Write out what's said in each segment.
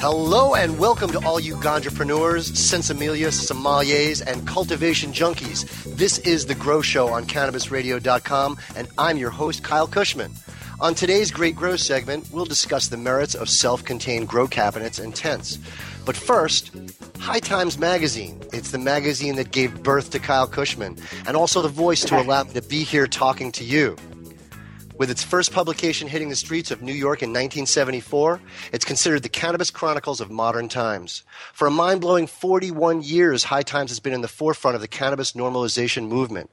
Hello and welcome to all you ganjapreneurs, sensimilias, sommeliers, and cultivation junkies. This is The Grow Show on CannabisRadio.com, and I'm your host, Kyle Kushman. On today's Great Grow segment, we'll discuss the merits of self contained grow cabinets and tents. But first, High Times Magazine. It's the magazine that gave birth to Kyle Kushman, and also the voice to allow me to be here talking to you. With its first publication hitting the streets of New York in 1974, it's considered the Cannabis Chronicles of modern times. For a mind blowing 41 years, High Times has been in the forefront of the cannabis normalization movement,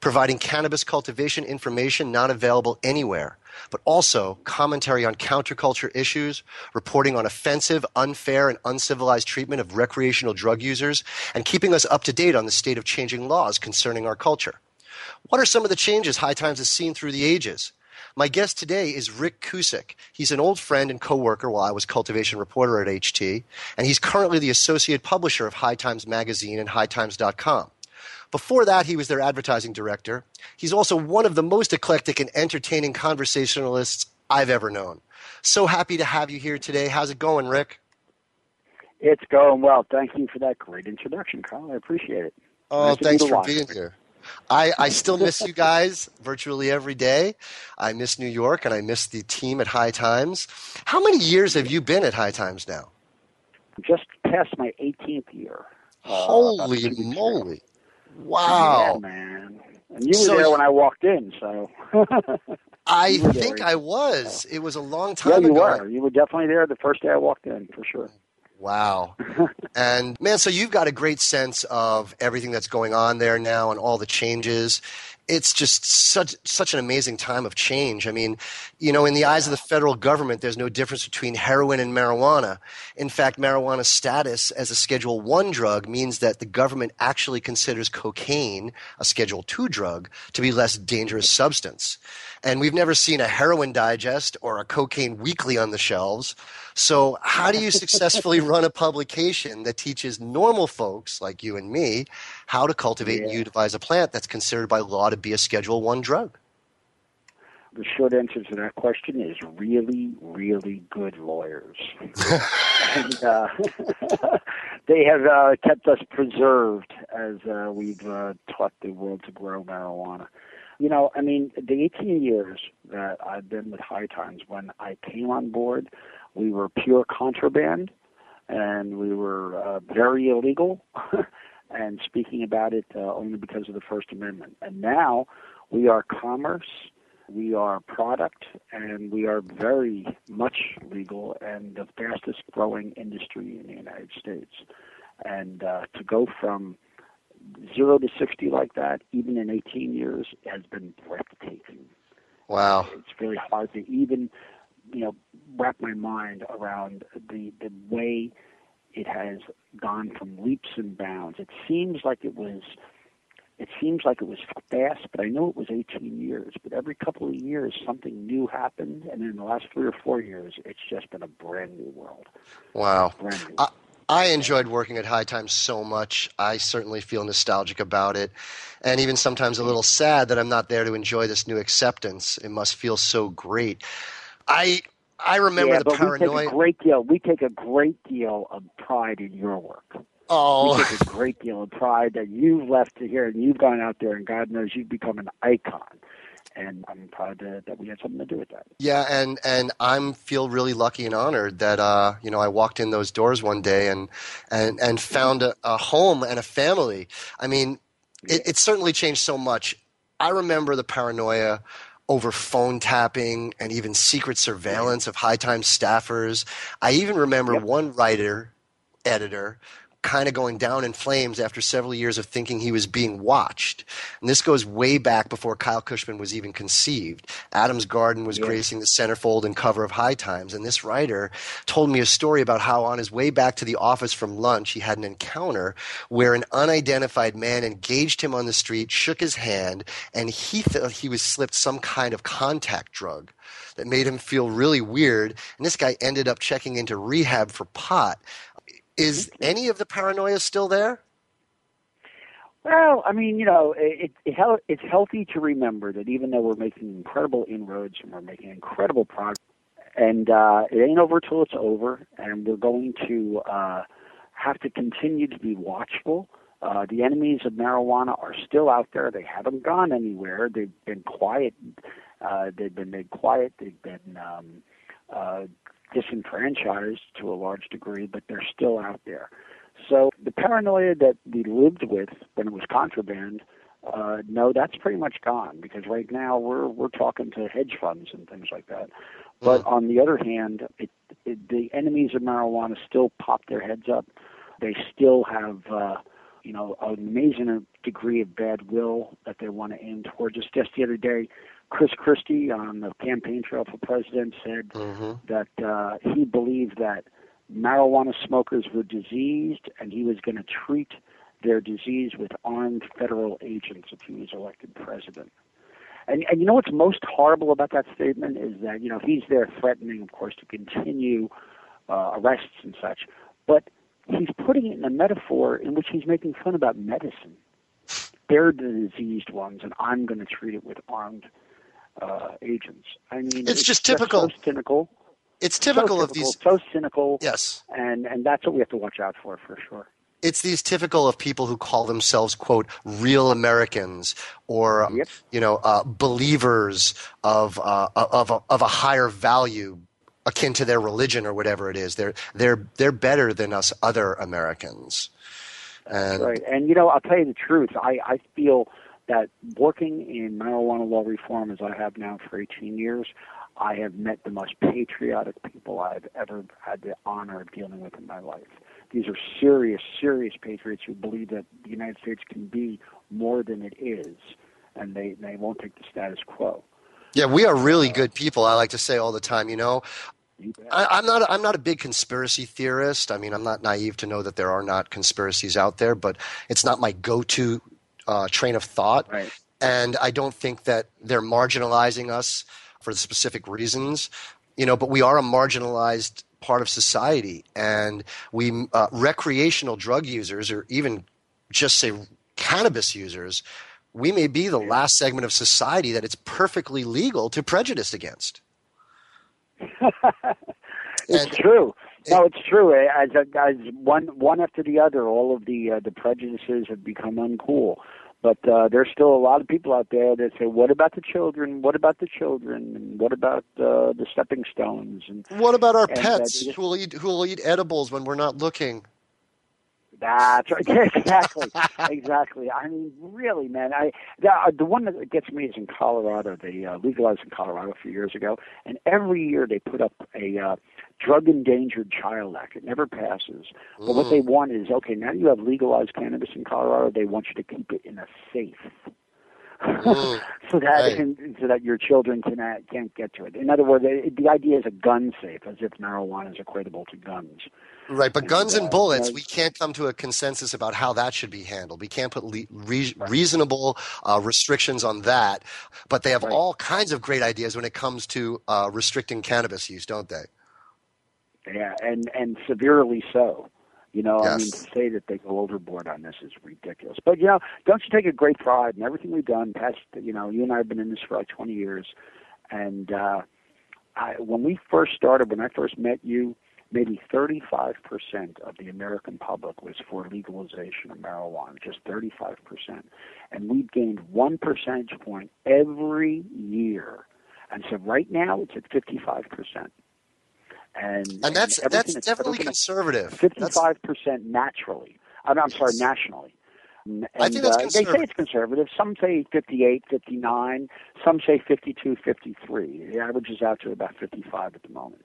providing cannabis cultivation information not available anywhere, but also commentary on counterculture issues, reporting on offensive, unfair, and uncivilized treatment of recreational drug users, and keeping us up to date on the state of changing laws concerning our culture. What are some of the changes High Times has seen through the ages? My guest today is Rick Cusick. He's an old friend and coworker while I was cultivation reporter at HT, and he's currently the associate publisher of High Times Magazine and HighTimes.com. Before that, he was their advertising director. He's also one of the most eclectic and entertaining conversationalists I've ever known. So happy to have you here today. How's it going, Rick? It's going well. Thank you for that great introduction, Carl. I appreciate it. Oh, Nice thanks for being here. I, I still miss you guys virtually every day. I miss New York and I miss the team at High Times. How many years have you been at High Times now? Just past my 18th year. Uh, Holy ago. moly. Yeah, Wow. man. And you were So- there when I walked in, so. I think there. I was. It was a long yeah, time you ago. were. You were definitely there the first day I walked in, for sure. Wow. and man, so you've got a great sense of everything that's going on there now and all the changes. It's just such such an amazing time of change. I mean, you know, in the eyes of the federal government, there's no difference between heroin and marijuana. In fact, marijuana's status as a Schedule One drug means that the government actually considers cocaine, a Schedule Two drug, to be less dangerous substance. And we've never seen a heroin digest or a cocaine weekly on the shelves. So, how do you successfully run a publication that teaches normal folks like you and me how to cultivate and utilize a plant that's considered by law to be a Schedule One drug? The short answer to that question is really, really good lawyers. and uh, they have uh, kept us preserved as uh, we've uh, taught the world to grow marijuana. You know, I mean, the 18 years that I've been with High Times, when I came on board, we were pure contraband and we were uh, very illegal and speaking about it uh, only because of the First Amendment. And now we are commerce we are product and we are very much legal and the fastest growing industry in the United States. And uh, to go from zero to 60 like that, even in 18 years, has been breathtaking. Wow. It's really hard to even, you know, wrap my mind around the, the way it has gone from leaps and bounds. It seems like it was it seems like it was fast, but I know it was 18 years. But every couple of years, something new happened, and in the last three or four years, it's just been a brand new world. Wow. Brand new. I, I enjoyed working at High Times so much. I certainly feel nostalgic about it. And even sometimes a little sad that I'm not there to enjoy this new acceptance. It must feel so great. I I remember yeah, the but we take a great deal. We take a great deal of pride in your work. oh, We take a great deal of pride that you've left to here and you've gone out there, and God knows you've become an icon. And I'm proud to, that we had something to do with that. Yeah, and and I'm feel really lucky and honored that uh, you know I walked in those doors one day and and and found a, a home and a family. I mean, it, it certainly changed so much. I remember the paranoia over phone tapping and even secret surveillance of high time staffers. I even remember Yep. one writer editor kind of going down in flames after several years of thinking he was being watched. And this goes way back before Kyle Kushman was even conceived. Adam's Garden was gracing the centerfold and cover of High Times, and this writer told me a story about how on his way back to the office from lunch, he had an encounter where an unidentified man engaged him on the street, shook his hand, and he thought he was slipped some kind of contact drug that made him feel really weird. And this guy ended up checking into rehab for pot. Is any of the paranoia still there? Well, I mean, you know, it, it, it's healthy to remember that even though we're making incredible inroads and we're making incredible progress, and uh, it ain't over till it's over, and we're going to uh, have to continue to be watchful. Uh, the enemies of marijuana are still out there. They haven't gone anywhere. They've been quiet. Uh, they've been made quiet. They've been um, uh, disenfranchised to a large degree, but they're still out there. So the paranoia that we lived with when it was contraband, uh, no, that's pretty much gone because right now we're we're talking to hedge funds and things like that. But mm. on the other hand, it, it, the enemies of marijuana still pop their heads up. They still have, uh, you know, an amazing degree of bad will that they want to aim towards us. Just the other day, Chris Christie on the campaign trail for president said mm-hmm. that uh, he believed that marijuana smokers were diseased and he was going to treat their disease with armed federal agents if he was elected president. And, and you know what's most horrible about that statement is that you know he's there threatening, of course, to continue uh, arrests and such, but he's putting it in a metaphor in which he's making fun about medicine. They're the diseased ones, and I'm going to treat it with armed uh, agents. I mean, it's, it's just typical. So cynical. It's typical, so of these. So cynical. Yes. And and that's what we have to watch out for, for sure. It's these typical of people who call themselves quote real Americans or um, yep. you know uh, believers of uh, of a, of a higher value akin to their religion or whatever it is. They're they're they're better than us other Americans. And, right. And you know, I'll tell you the truth. I I feel that working in marijuana law reform as I have now for 18 years, I have met the most patriotic people I've ever had the honor of dealing with in my life. These are serious, serious patriots who believe that the United States can be more than it is, and they, they won't take the status quo. Yeah, we are really good people. I like to say all the time, you know, I, am not. I'm not a big conspiracy theorist. I mean, I'm not naive to know that there are not conspiracies out there, but it's not my go-to uh, train of thought. Right. And I don't think that they're marginalizing us for specific reasons, you know, but we are a marginalized part of society. And we, uh, recreational drug users, or even just say cannabis users, we may be the last segment of society that it's perfectly legal to prejudice against. it's and, true. No, it's true. As, as one one after the other, all of the uh, the prejudices have become uncool. But uh, there's still a lot of people out there that say, "What about the children? What about the children? And what about uh, the stepping stones?" And what about our pets just, who will eat who will eat edibles when we're not looking? That's right. exactly, exactly. I mean, really, man. I the, uh, the one that gets me is in Colorado. They uh, legalized in Colorado a few years ago, and every year they put up a uh, drug endangered child act. It never passes. But mm. what they want is okay. Now you have legalized cannabis in Colorado. They want you to keep it in a safe. Mm. so that right. so that your children can uh, can't get to it. In other words, it, the idea is a gun safe, as if marijuana is equatable to guns. Right, but guns and bullets, we can't come to a consensus about how that should be handled. We can't put le- re- reasonable uh, restrictions on that. But they have right. all kinds of great ideas when it comes to uh, restricting cannabis use, don't they? Yeah, and and severely so. You know, yes. I mean, to say that they go overboard on this is ridiculous. But you know, don't you take a great pride in everything we've done? Past, you know, you and I have been in this for like 20 years, and uh, I, when we first started, when I first met you, maybe 35% of the American public was for legalization of marijuana, just 35%. And we've gained one percentage point every year. And so right now it's at 55%. And, and that's and that's definitely conservative. 55% naturally. I'm, I'm sorry, nationally. And, I think that's uh, They say it's conservative. Some say 58, 59. Some say 52, 53. The average is out to about 55 at the moment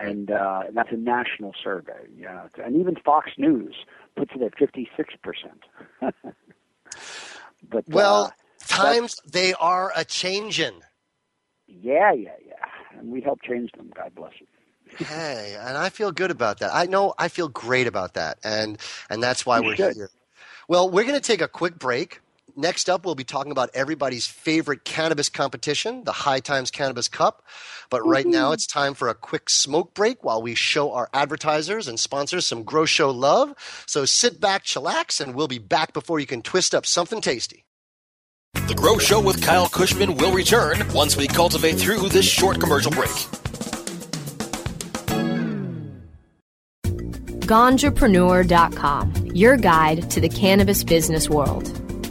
and uh, and that's a national survey. Yeah, and even Fox News puts it at 56 percent. but well, uh, times they are a changing. Yeah, yeah, yeah, and we help change them. God bless you. hey, and I feel good about that. I know I feel great about that, and and that's why you we're should. here. Well, we're going to take a quick break. Next up, we'll be talking about everybody's favorite cannabis competition, the High Times Cannabis Cup. But right mm-hmm. now, it's time for a quick smoke break while we show our advertisers and sponsors some Grow Show love. So sit back, chillax, and we'll be back before you can twist up something tasty. The Grow Show with Kyle Kushman will return once we cultivate through this short commercial break. Ganjapreneur.com, your guide to the cannabis business world.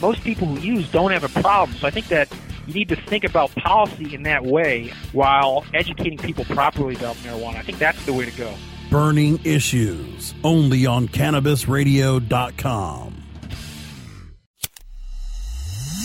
most people who use don't have a problem. So I think that you need to think about policy in that way while educating people properly about marijuana. I think that's the way to go. Burning Issues, only on CannabisRadio.com.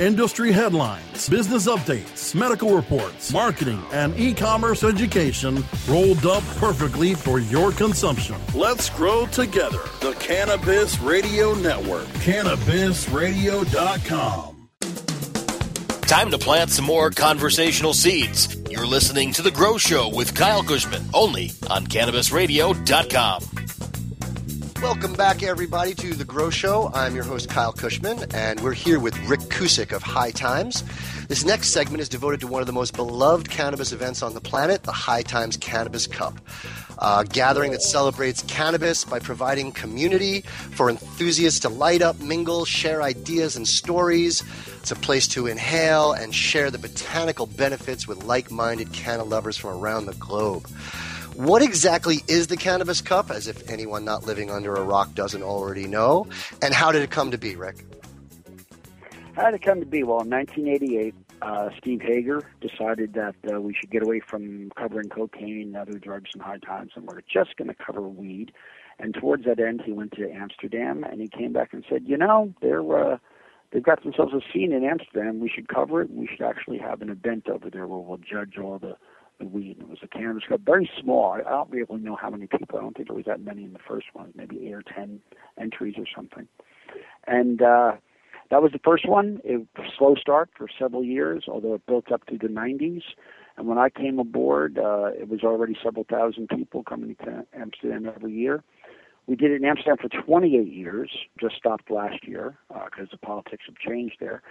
Industry headlines, business updates, medical reports, marketing, and e commerce education rolled up perfectly for your consumption. Let's grow together. The Cannabis Radio Network, CannabisRadio.com. Time to plant some more conversational seeds. You're listening to The Grow Show with Kyle Kushman, only on CannabisRadio.com. Welcome back, everybody, to The Grow Show. I'm your host, Kyle Kushman, and we're here with Rick Cusick of High Times. This next segment is devoted to one of the most beloved cannabis events on the planet, the High Times Cannabis Cup. A gathering that celebrates cannabis by providing community for enthusiasts to light up, mingle, share ideas and stories. It's a place to inhale and share the botanical benefits with like minded canna lovers from around the globe. What exactly is the Cannabis Cup, as if anyone not living under a rock doesn't already know? And how did it come to be, Rick? How did it come to be? Well, in 1988, uh, Steve Hager decided that uh, we should get away from covering cocaine and other drugs and high times, and we're just going to cover weed. And towards that end, he went to Amsterdam, and he came back and said, "You know, they're uh, they've got themselves a scene in Amsterdam. We should cover it. We should actually have an event over there where we'll judge all the, the weed. It was a cannabis cup, very small. I, I don't really know how many people. I don't think there was that many in the first one. Maybe eight or ten entries or something. And uh, that was the first one. It was a slow start for several years, although it built up to the 90s. And when I came aboard, uh, it was already several thousand people coming to Amsterdam every year. We did it in Amsterdam for 28 years, just stopped last year because uh, the politics have changed there.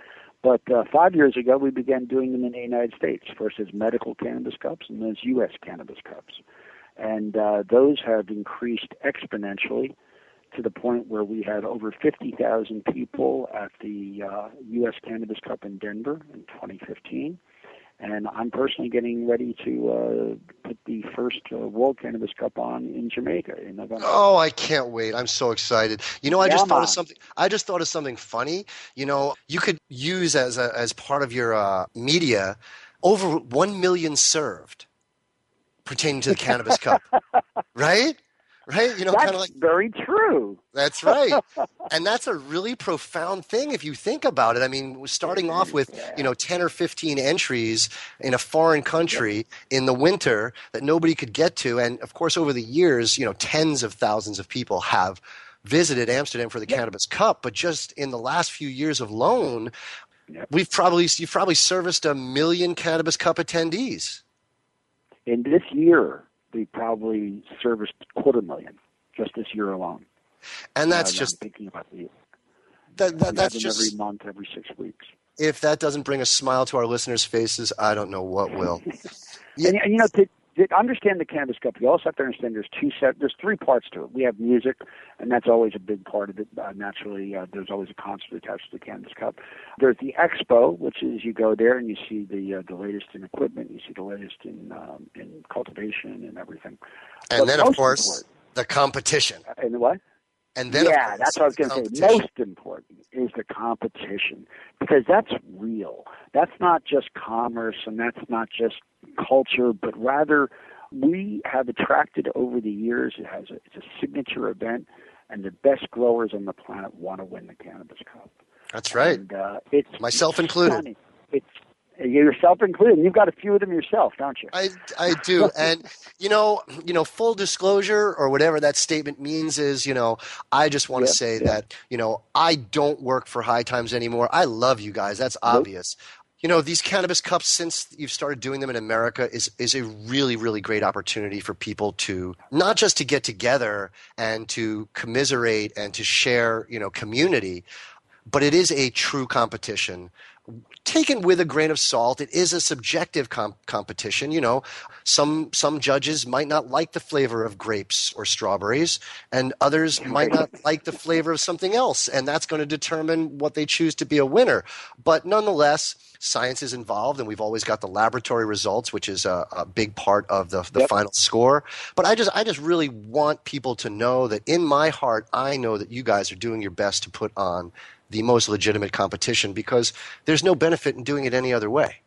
But uh, five years ago, we began doing them in the United States, first as medical cannabis cups and then as U.S. cannabis cups. And uh, those have increased exponentially to the point where we had over 50,000 people at the uh, U.S. Cannabis Cup in Denver in 2015 and I'm personally getting ready to uh, put the first uh, World Cannabis Cup on in Jamaica in November. Oh, I can't wait! I'm so excited. You know, I just thought of something. I just thought of something funny. You know, you could use as a, as part of your uh, media over one million served pertaining to the Cannabis Cup, right? Right? You know, kind of like very true. That's right, and that's a really profound thing if you think about it. I mean, starting off with yeah. you know ten or fifteen entries in a foreign country in the winter that nobody could get to, and of course over the years, you know, tens of thousands of people have visited Amsterdam for the Cannabis Cup, but just in the last few years alone, we've probably you've probably serviced a million Cannabis Cup attendees. In this year, we probably serviced quarter million just this year alone. And that's uh, I'm just thinking about the that, that that's just every month, every six weeks. if that doesn't bring a smile to our listeners' faces, I don't know what will. Yeah. And, and you know, to understand the Cannabis Cup, you also have to understand there's two set, there's three parts to it. We have music, and that's always a big part of it. Uh, naturally, uh, there's always a concert attached to the Cannabis Cup. There's the expo, which is you go there and you see the uh, the latest in equipment, you see the latest in um, in cultivation and everything. And But then, of course, important- the competition. and what? And then, yeah, course, that's what I was going to say. Most important is the competition because that's real. That's not just commerce and that's not just culture, but rather we have attracted over the years. It has a, it's a signature event, and the best growers on the planet want to win the Cannabis Cup. That's right. And, uh, it's Myself included. stunning. It's yourself included. You've got a few of them yourself, don't you? I, I do, and you know, you know, full disclosure or whatever that statement means is, you know, I just want to say that, you know, I don't work for High Times anymore. I love you guys. That's obvious. You know, these cannabis cups, since you've started doing them in America, is is a really, really great opportunity for people to not just to get together and to commiserate and to share, you know, community, but it is a true competition taken with a grain of salt. It is a subjective com- competition. You know, some some judges might not like the flavor of grapes or strawberries, and others might not like the flavor of something else, and that's going to determine what they choose to be a winner. But nonetheless. Science is involved, and we've always got the laboratory results, which is a, a big part of the, the Yep. final score. But I just, I just really want people to know that in my heart, I know that you guys are doing your best to put on the most legitimate competition because there's no benefit in doing it any other way.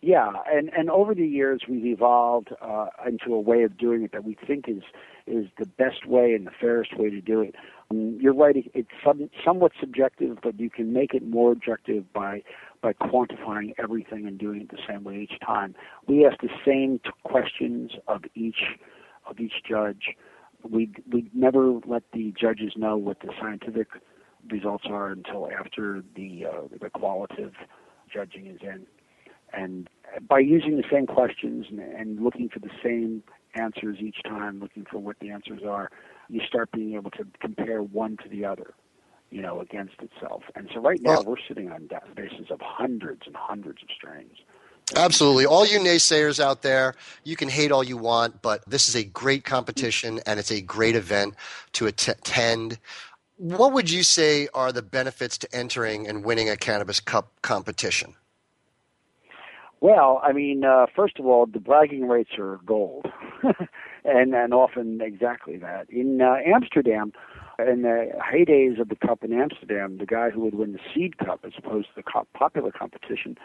Yeah, and and over the years we've evolved uh, into a way of doing it that we think is is the best way and the fairest way to do it. Um, you're right; it's some, somewhat subjective, but you can make it more objective by by quantifying everything and doing it the same way each time. We ask the same t- questions of each of each judge. We we never let the judges know what the scientific results are until after the uh, the qualitative judging is in and by using the same questions and, and looking for the same answers each time, looking for what the answers are, you start being able to compare one to the other, you know, against itself. And so right now Well- we're sitting on databases of hundreds and hundreds of strains. Absolutely. All you naysayers out there, you can hate all you want, but this is a great competition and it's a great event to attend. What would you say are the benefits to entering and winning a Cannabis Cup competition? Well, I mean, uh, first of all, the bragging rates are gold, and and often exactly that. In uh, Amsterdam, in the heydays of the cup in Amsterdam, the guy who would win the seed cup, as opposed to the cup popular competition,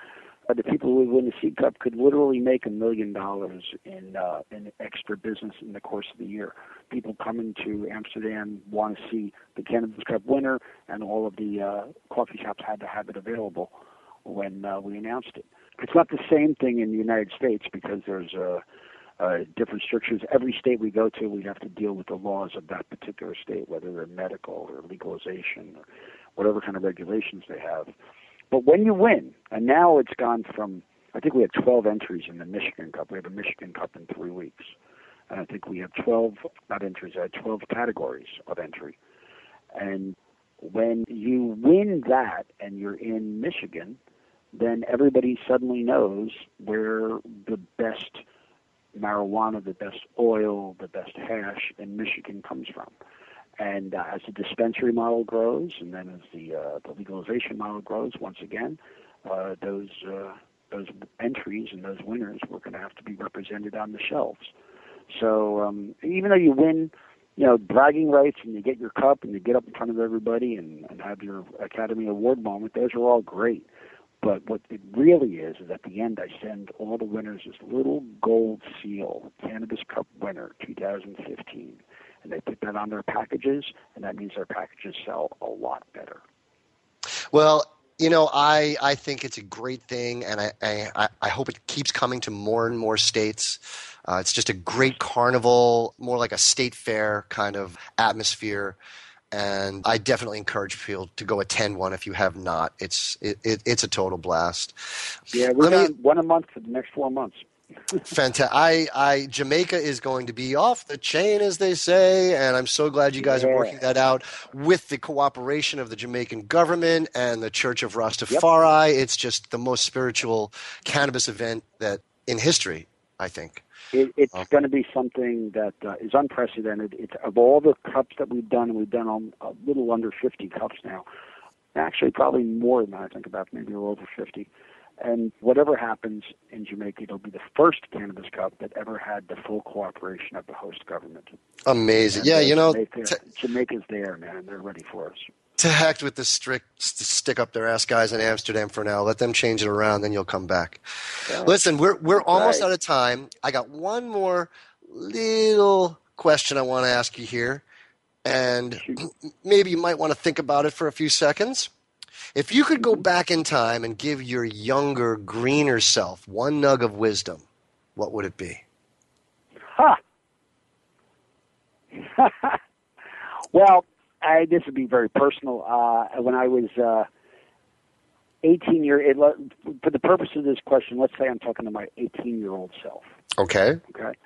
the people who win the seed cup could literally make a million dollars in uh, in extra business in the course of the year. People coming to Amsterdam want to see the Cannabis Cup winner, and all of the uh, coffee shops had to have it available when uh, we announced it. It's not the same thing in the United States because there's uh, uh, different strictures. Every state we go to, we have to deal with the laws of that particular state, whether they're medical or legalization or whatever kind of regulations they have. But when you win, and now it's gone from, I think we had 12 entries in the Michigan Cup. We have a Michigan Cup in three weeks. And I think we have 12, not entries, I had 12 categories of entry. And when you win that and you're in Michigan, then everybody suddenly knows where the best marijuana, the best oil, the best hash in Michigan comes from. And uh, as the dispensary model grows, and then as the uh, the legalization model grows, once again, uh, those uh, those entries and those winners were going to have to be represented on the shelves. So um, even though you win, you know, bragging rights and you get your cup and you get up in front of everybody and, and have your Academy Award moment, those are all great. But what it really is is at the end, I send all the winners this little gold seal, Cannabis Cup winner 2015, and they put that on their packages, and that means their packages sell a lot better. Well, you know, I, I think it's a great thing, and I, I, I hope it keeps coming to more and more states. Uh, it's just a great carnival, more like a state fair kind of atmosphere. And I definitely encourage people to go attend one if you have not. It's it, it it's a total blast. Yeah, we're doing one a month for the next four months. Fantastic. I, I, Jamaica is going to be off the chain, as they say, and I'm so glad you guys yeah. are working that out with the cooperation of the Jamaican government and the Church of Rastafari. Yep. It's just the most spiritual cannabis event that in history, I think. It, it's um, going to be something that uh, is unprecedented. It's of all the cups that we've done, we've done um, a little under 50 cups now. Actually, probably more than that. I think about maybe a little over 50 and whatever happens in Jamaica, it'll be the first Cannabis Cup that ever had the full cooperation of the host government. Amazing. And yeah, you know, Jamaica, Jamaica's there, man. They're ready for us. To heck with the strict stick up their ass guys in Amsterdam for now. Let them change it around, then you'll come back. Listen, we're we're almost right. out of time. I got one more little question I want to ask you here, and maybe you might want to think about it for a few seconds. If you could go back in time and give your younger, greener self one nug of wisdom, what would it be? Huh. well, I, this would be very personal. Uh, when I was uh, 18 year, it, for the purpose of this question, let's say I'm talking to my 18 year old self. Okay. Okay.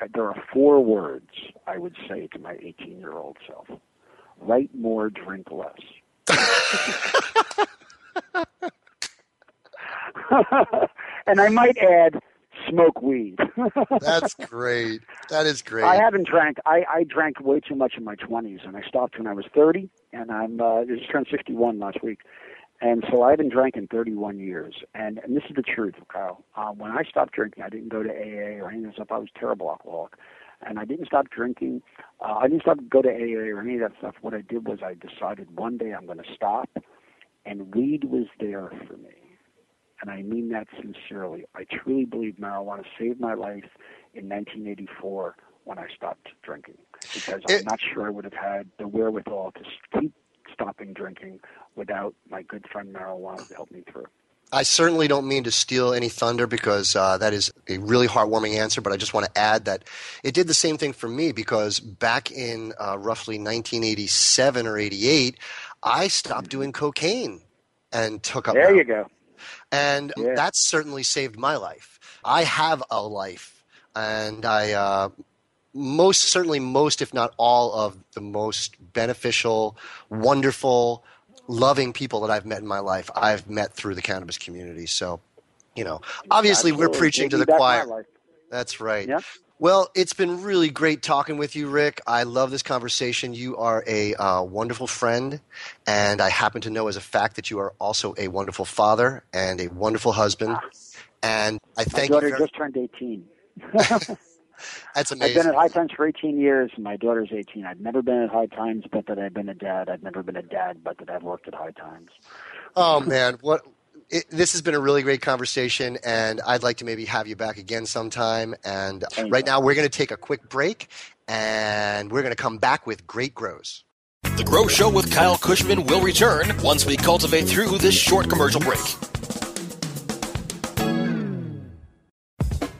Uh, there are four words I would say to my 18 year old self: write more, drink less. and I might add, smoke weed. That's great. That is great. I haven't drank. I, I drank way too much in my twenties, and I stopped when I was thirty, and I'm uh, just turned sixty-one last week. And so I haven't drank in 31 years. And, and this is the truth, Kyle. Uh, when I stopped drinking, I didn't go to AA or anything stuff. I was a terrible alcoholic and I didn't stop drinking. Uh, I didn't stop go to AA or any of that stuff. What I did was I decided one day I'm going to stop, and weed was there for me, and I mean that sincerely. I truly believe marijuana saved my life in 1984 when I stopped drinking because I'm not sure I would have had the wherewithal to keep stopping drinking without my good friend marijuana to help me through. I certainly don't mean to steal any thunder because uh, that is a really heartwarming answer, but I just want to add that it did the same thing for me because back in uh, roughly 1987 or 88, I stopped doing cocaine and took up. There you go. And yeah. that certainly saved my life. I have a life, and I. Uh, most certainly, most if not all of the most beneficial, wonderful, loving people that I've met in my life, I've met through the cannabis community. So, you know, obviously Absolutely. we're preaching to the choir. That's right. Yeah. Well, it's been really great talking with you, Rick. I love this conversation. You are a uh, wonderful friend, and I happen to know as a fact that you are also a wonderful father and a wonderful husband. Ah. And I thank My daughter you. Very- just turned 18. That's amazing. I've been at High Times for 18 years. And my daughter's 18. I've never been at High Times, but that I've been a dad. I've never been a dad, but that I've worked at High Times. Oh man, what it, this has been a really great conversation, and I'd like to maybe have you back again sometime. And right now, we're going to take a quick break, and we're going to come back with Great Grows. The Grow Show with Kyle Kushman will return once we cultivate through this short commercial break.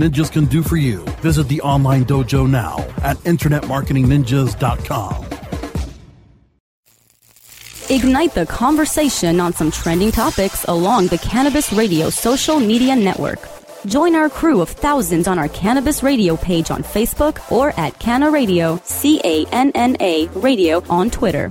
Ninjas can do for you. Visit the online dojo now at InternetMarketingNinjas.com. Ignite the conversation on some trending topics along the Cannabis Radio social media network. Join our crew of thousands on our Cannabis Radio page on Facebook or at Canna Radio, C A N N A Radio on Twitter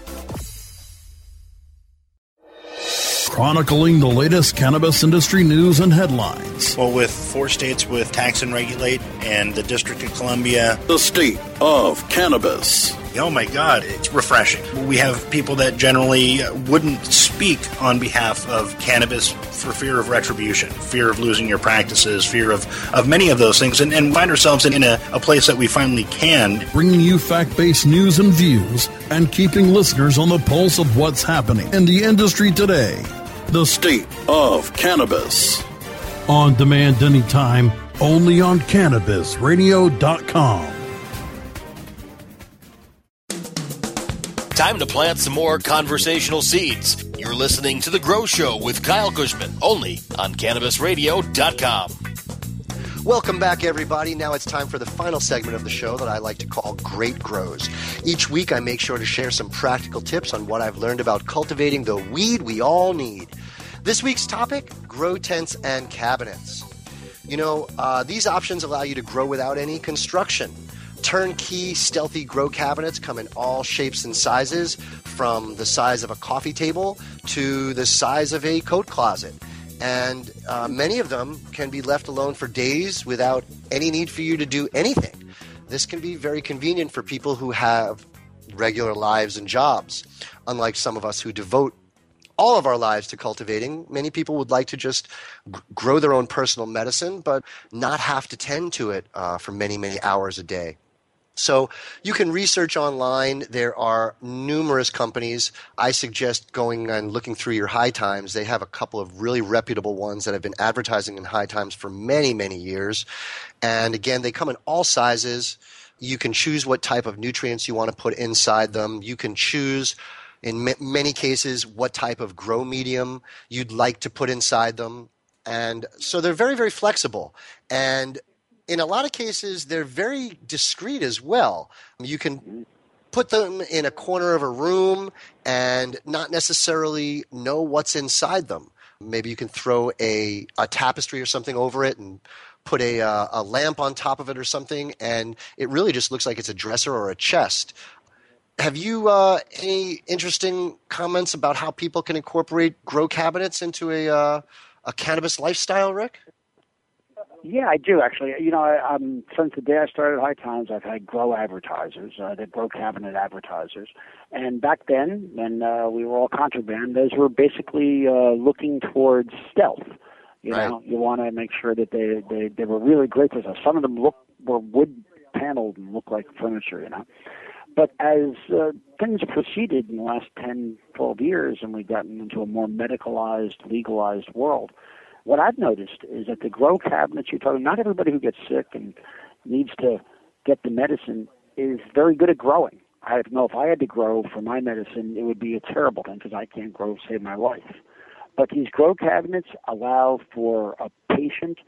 Chronicling the latest cannabis industry news and headlines. Well, with four states with tax and regulate and the District of Columbia, the state of cannabis. Oh my God, it's refreshing. We have people that generally wouldn't speak on behalf of cannabis for fear of retribution, fear of losing your practices, fear of, of many of those things, and, and find ourselves in, in a, a place that we finally can. Bringing you fact based news and views and keeping listeners on the pulse of what's happening in the industry today the state of cannabis. On demand anytime, only on CannabisRadio.com. Time to plant some more conversational seeds. You're listening to The Grow Show with Kyle Kushman, only on CannabisRadio.com. Welcome back, everybody. Now it's time for the final segment of the show that I like to call Great Grows. Each week, I make sure to share some practical tips on what I've learned about cultivating the weed we all need. This week's topic grow tents and cabinets. You know, uh, these options allow you to grow without any construction. Turnkey, stealthy grow cabinets come in all shapes and sizes, from the size of a coffee table to the size of a coat closet and uh, many of them can be left alone for days without any need for you to do anything. This can be very convenient for people who have regular lives and jobs, unlike some of us who devote all of our lives to cultivating. Many people would like to just g- grow their own personal medicine, but not have to tend to it uh, for many, many hours a day. So you can research online. There are numerous companies. I suggest going and looking through your High Times. They have a couple of really reputable ones that have been advertising in High Times for many, many years. And again, they come in all sizes. You can choose what type of nutrients you want to put inside them. You can choose in many cases what type of grow medium you'd like to put inside them. And so they're very, very flexible. And in a lot of cases, they're very discreet as well. You can put them in a corner of a room and not necessarily know what's inside them. Maybe you can throw a, a tapestry or something over it and put a, uh, a lamp on top of it or something, and it really just looks like it's a dresser or a chest. Have you uh, any interesting comments about how people can incorporate grow cabinets into a, uh, a cannabis lifestyle, Rick? Yeah, I do actually. You know, I, um, since the day I started High Times, I've had grow advertisers, uh, the grow cabinet advertisers, and back then, when uh, we were all contraband, those were basically uh, looking towards stealth. You Right. know, you want to make sure that they they they were really great for us. Some of them look were wood paneled and looked like furniture. You know, but as uh, things proceeded in the last 10, 12 years, and we've gotten into a more medicalized, legalized world, what I've noticed is that the grow cabinets you're talking, not everybody who gets sick and needs to get the medicine is very good at growing. I know if I had to grow for my medicine, it would be a terrible thing because I can't grow to save my life. But these grow cabinets allow for a patient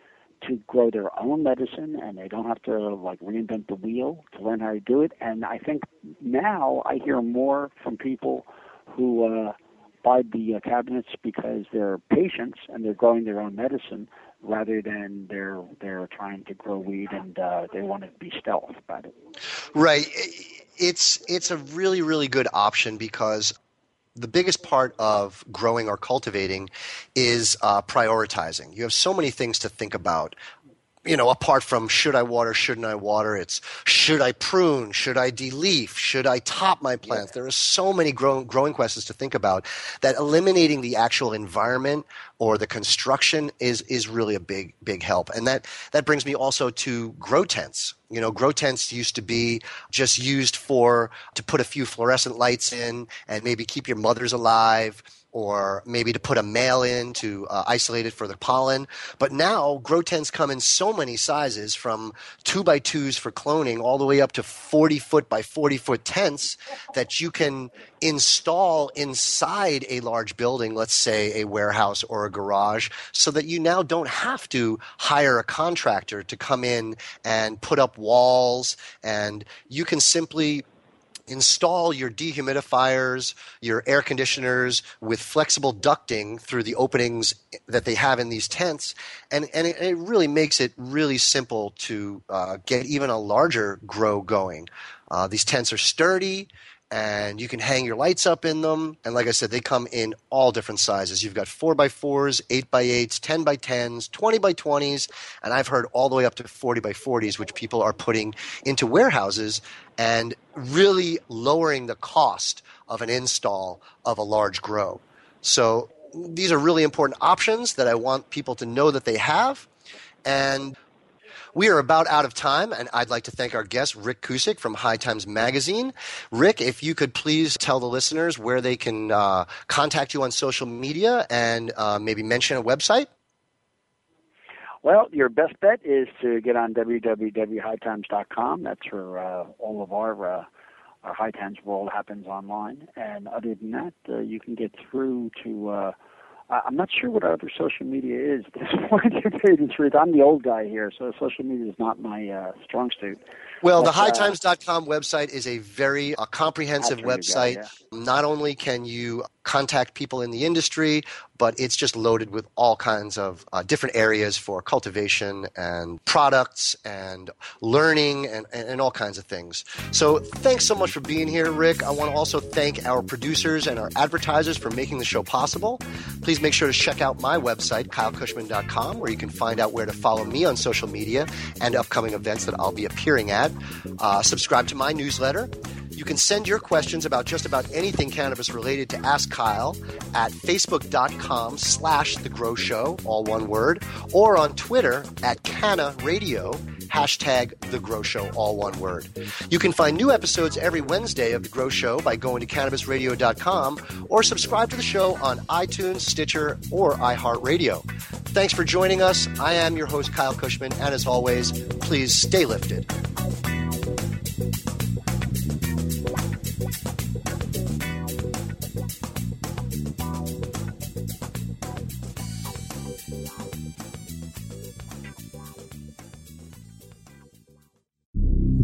to grow their own medicine and they don't have to like reinvent the wheel to learn how to do it. And I think now I hear more from people who uh, buy the uh, cabinets because they're patients and they're growing their own medicine rather than they're they're trying to grow weed and uh, they want to be stealth about it. Right. It's it's a really really good option because the biggest part of growing or cultivating is uh, prioritizing. You have so many things to think about. You know, apart from should I water, shouldn't I water, it's should I prune, should I deleaf, should I top my plants? There are so many grow- growing questions to think about that eliminating the actual environment or the construction is is really a big big help. And that that brings me also to grow tents. You know, grow tents used to be just used for to put a few fluorescent lights in and maybe keep your mothers alive or maybe to put a male in to uh, isolate it for the pollen. But now grow tents come in so many sizes from two by twos for cloning all the way up to 40 foot by 40 foot tents that you can install inside a large building, let's say a warehouse or a garage so that you now don't have to hire a contractor to come in and put up walls and you can simply install your dehumidifiers, your air conditioners with flexible ducting through the openings that they have in these tents. And, and it, it really makes it really simple to uh, get even a larger grow going. Uh, these tents are sturdy and you can hang your lights up in them. And like I said, they come in all different sizes. You've got 4x4s, 8x8s, 10x10s, 20x20s, and I've heard all the way up to 40x40s, which people are putting into warehouses and really lowering the cost of an install of a large grow. So these are really important options that I want people to know that they have. And we are about out of time, and I'd like to thank our guest, Rick Cusick from High Times Magazine. Rick, if you could please tell the listeners where they can uh, contact you on social media and uh, maybe mention a website. Well, your best bet is to get on www.hightimes.com. That's where uh, all of our uh, our High Times world happens online. And other than that, uh, you can get through to uh, I'm not sure what other social media is. This point, to tell you the truth, I'm the old guy here, so social media is not my uh, strong suit. Well, but, the hightimes.com uh, website is a very uh, comprehensive website. yeah. Not only can you contact people in the industry, but it's just loaded with all kinds of uh, different areas for cultivation and products and learning and, and, and, all kinds of things. So thanks so much for being here, Rick. I want to also thank our producers and our advertisers for making the show possible. Please make sure to check out my website, kylekushman.com, where you can find out where to follow me on social media and upcoming events that I'll be appearing at. Uh, subscribe to my newsletter. You can send your questions about just about anything cannabis related to Ask Kyle at facebook.com slash The Grow Show, all one word, or on Twitter at Canna Radio, hashtag The Grow Show, all one word. You can find new episodes every Wednesday of The Grow Show by going to cannabisradio.com or subscribe to the show on iTunes, Stitcher, or iHeartRadio. Thanks for joining us. I am your host, Kyle Kushman, and as always, please stay lifted.